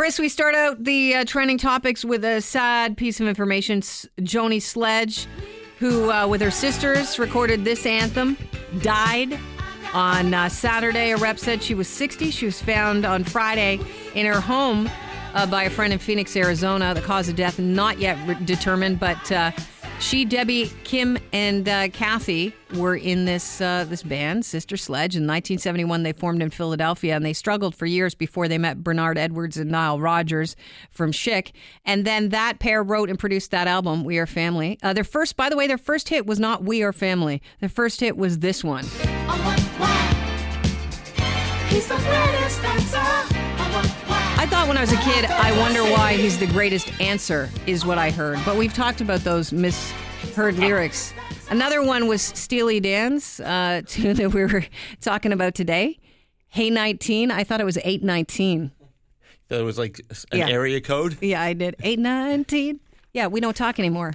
Chris, we start out the uh, trending topics with a sad piece of information. Joni Sledge, who uh, with her sisters recorded this anthem, died on uh, Saturday. A rep said she was 60. She was found on Friday in her home uh, by a friend in Phoenix, Arizona. The cause of death not yet re- determined, but uh, she, Debbie, Kim, and uh, Kathy were in this uh, this band, Sister Sledge. In 1971, they formed in Philadelphia, and they struggled for years before they met Bernard Edwards and Nile Rodgers from Chic. And then that pair wrote and produced that album, We Are Family. Uh, their first, by the way, their first hit was not We Are Family. Their first hit was this one. I want why. I thought when I was a kid, I wonder why he's the greatest answer, is what I heard. But we've talked about those misheard lyrics. Another one was Steely Dan's uh, tune that we were talking about today. Hey 19. I thought it was 819. That was like an Yeah. area code. Yeah, I did. 819. Yeah, we don't talk anymore.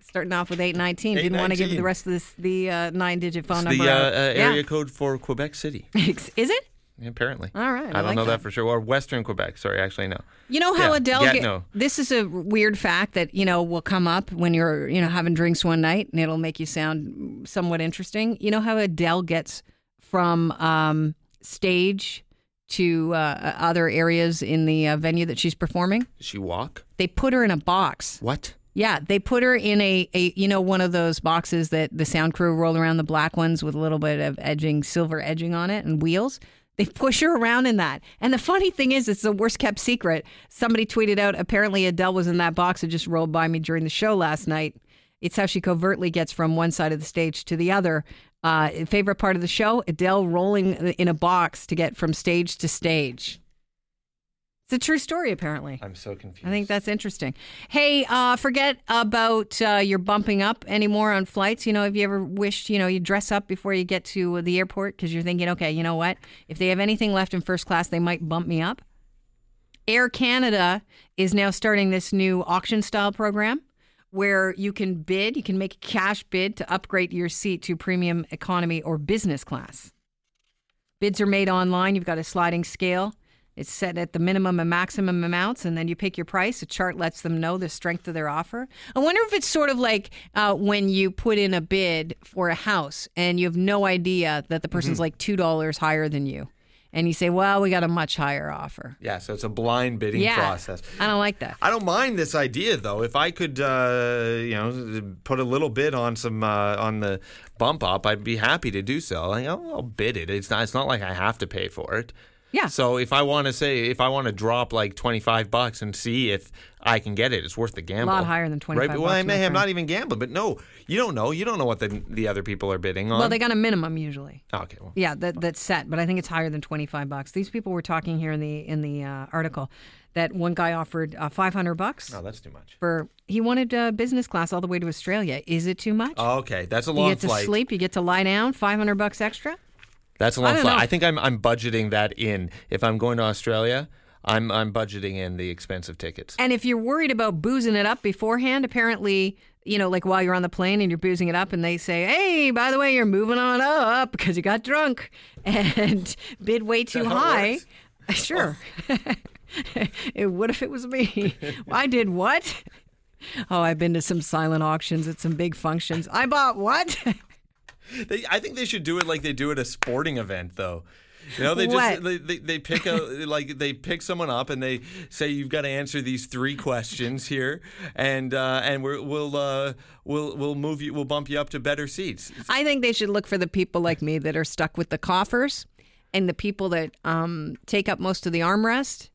Starting off with 819. Didn't want to give 819. the rest of this the uh, nine digit phone It's number. the uh, out. uh, Yeah. area code for Quebec City. Is it? Apparently. All right, I I, don't like know that. that. for sure. Or Western Quebec. Sorry, actually, no. You know how Yeah, Adele yeah, get, no. this is a weird fact that you know will come up when you're you know having drinks one night and it'll make you sound somewhat interesting. You know how Adele gets from um, stage to uh, other areas in the uh, venue that she's performing? Does she walk? They put her in a box. What? Yeah, they put her in a, a you know one of those boxes that the sound crew roll around the black ones with a little bit of edging, silver edging on it and wheels. They push her around in that. And the funny thing is, it's the worst kept secret. Somebody tweeted out apparently Adele was in that box that just rolled by me during the show last night. It's how she covertly gets from one side of the stage to the other. Uh, favorite part of the show: Adele rolling in a box to get from stage to stage. It's a true story, apparently. I'm so confused. I think that's interesting. Hey, uh, forget about uh, your bumping up anymore on flights. You know, have you ever wished, you know, you dress up before you get to the airport because you're thinking, okay, you know what? If they have anything left in first class, they might bump me up. Air Canada is now starting this new auction style program where you can bid, you can make a cash bid to upgrade your seat to premium economy or business class. Bids are made online. You've got a sliding scale. It's set at the minimum and maximum amounts, and then you pick your price. A chart lets them know the strength of their offer. I wonder if it's sort of like uh, when you put in a bid for a house and you have no idea that the person's like $2 higher than you. And you say, well, we got a much higher offer. Yeah, so it's a blind bidding Yeah. process. I don't like that. I don't mind this idea though. If I could, uh, you know, put a little bid on some uh, on the bump up, I'd be happy to do so. Like, I'll, I'll bid it. It's not. It's not like I have to pay for it. Yeah. So if I want to say, if I want to drop like twenty five bucks and see if I can get it, it's worth the gamble. A lot higher than 25 Right? Well, bucks, I may, I'm not even gambling, but no, you don't know. You don't know what the the other people are bidding on. Well, they got a minimum usually. okay. Well, Yeah, that that's set, but I think it's higher than twenty five bucks. These people were talking here in the in the uh, article that one guy offered uh, five hundred bucks no, that's too much. for he wanted uh, business class all the way to Australia. Is it too much? Oh, Okay, that's a long you get to flight. sleep, you get to lie down, five hundred bucks extra. That's a long don't flight. know. I think I'm I'm budgeting that in. If I'm going to Australia, I'm I'm budgeting in the expensive tickets. And if you're worried about boozing it up beforehand, apparently, you know, like while you're on the plane and you're boozing it up, and they say, "Hey, by the way, you're moving on up because you got drunk and bid way too it high." Sure. Eh, what if it was me? I did what? Oh, I've been to some silent auctions at some big functions. I bought what? They, I think they should do it like they do at a sporting event, though. You know, they just they, they, they pick a like they pick someone up and they say you've got to answer these three questions here, and uh, and we're, we'll uh, we'll we'll move you we'll bump you up to better seats. I think they should look for the people like me that are stuck with the coffers and the people that um, take up most of the armrest.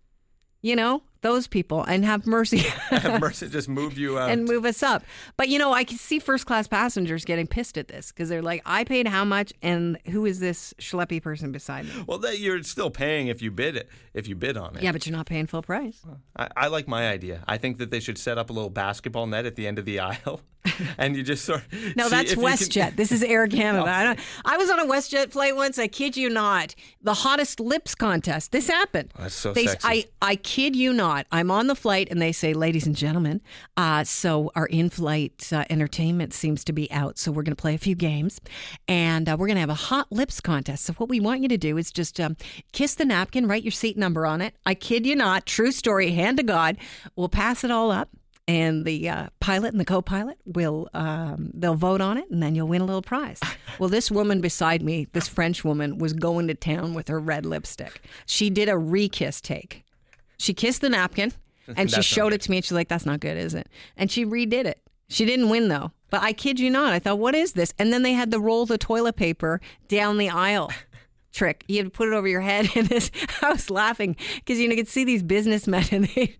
You know, those people, and have mercy Have mercy, just move you out. and move us up. But you know, I can see first class passengers getting pissed at this because they're like, "I paid how much, and who is this schleppy person beside me?" well, that, you're still paying if you bid it if you bid on it. Yeah, but you're not paying full price. I, I like my idea. I think that they should set up a little basketball net at the end of the aisle. and you just sort. Of no, that's you can- WestJet. This is Air Canada. I, I was on a WestJet flight once. I kid you not. The hottest lips contest. This happened. That's so They- sexy. I, I kid you not. I'm on the flight and they say, ladies and gentlemen, uh, so our in flight uh, entertainment seems to be out. So we're going to play a few games and uh, we're going to have a hot lips contest. So what we want you to do is just um, kiss the napkin, write your seat number on it. I kid you not. True story, hand to God. We'll pass it all up and the uh, pilot and the co-pilot will um, they'll vote on it and then you'll win a little prize. Well this woman beside me this french woman was going to town with her red lipstick. She did a re-kiss take. She kissed the napkin and she showed it to me and she's like that's not good is it? And she redid it. She didn't win though. But i kid you not i thought what is this? And then they had to roll the toilet paper down the aisle trick. You had to put it over your head and this. I was laughing because you know you could see these businessmen and they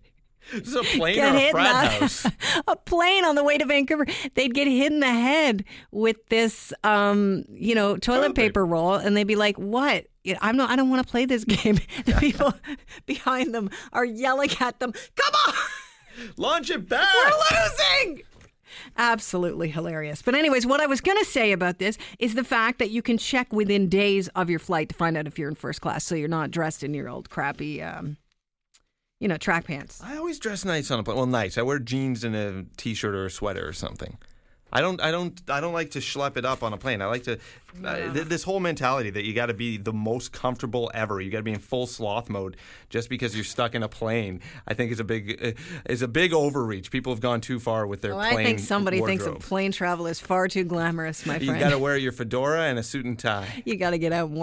This is a plane get or a frat the- house. a plane on the way to Vancouver. They'd get hit in the head with this, um, you know, toilet, Toilet paper roll, and they'd be like, "What? I'm not. I don't want to play this game." The people behind them are yelling at them, "Come on, Launch it back. we're losing!" Absolutely hilarious. But anyways, what I was going to say about this is the fact that you can check within days of your flight to find out if you're in first class, so you're not dressed in your old crappy, um, you know, track pants. I always dress nice on a plane. Well, nice. I wear jeans and a t-shirt or a sweater or something. I don't. I don't. I don't like to schlep it up on a plane. I like to. Uh, th- this whole mentality that you got to be the most comfortable ever. You got to be in full sloth mode just because you're stuck in a plane. I think is a big uh, is a big overreach. People have gone too far with their Well, plane. I think somebody thinks wardrobe. that plane travel is far too glamorous, my friend. You got to wear your fedora and a suit and tie. you got to get out more.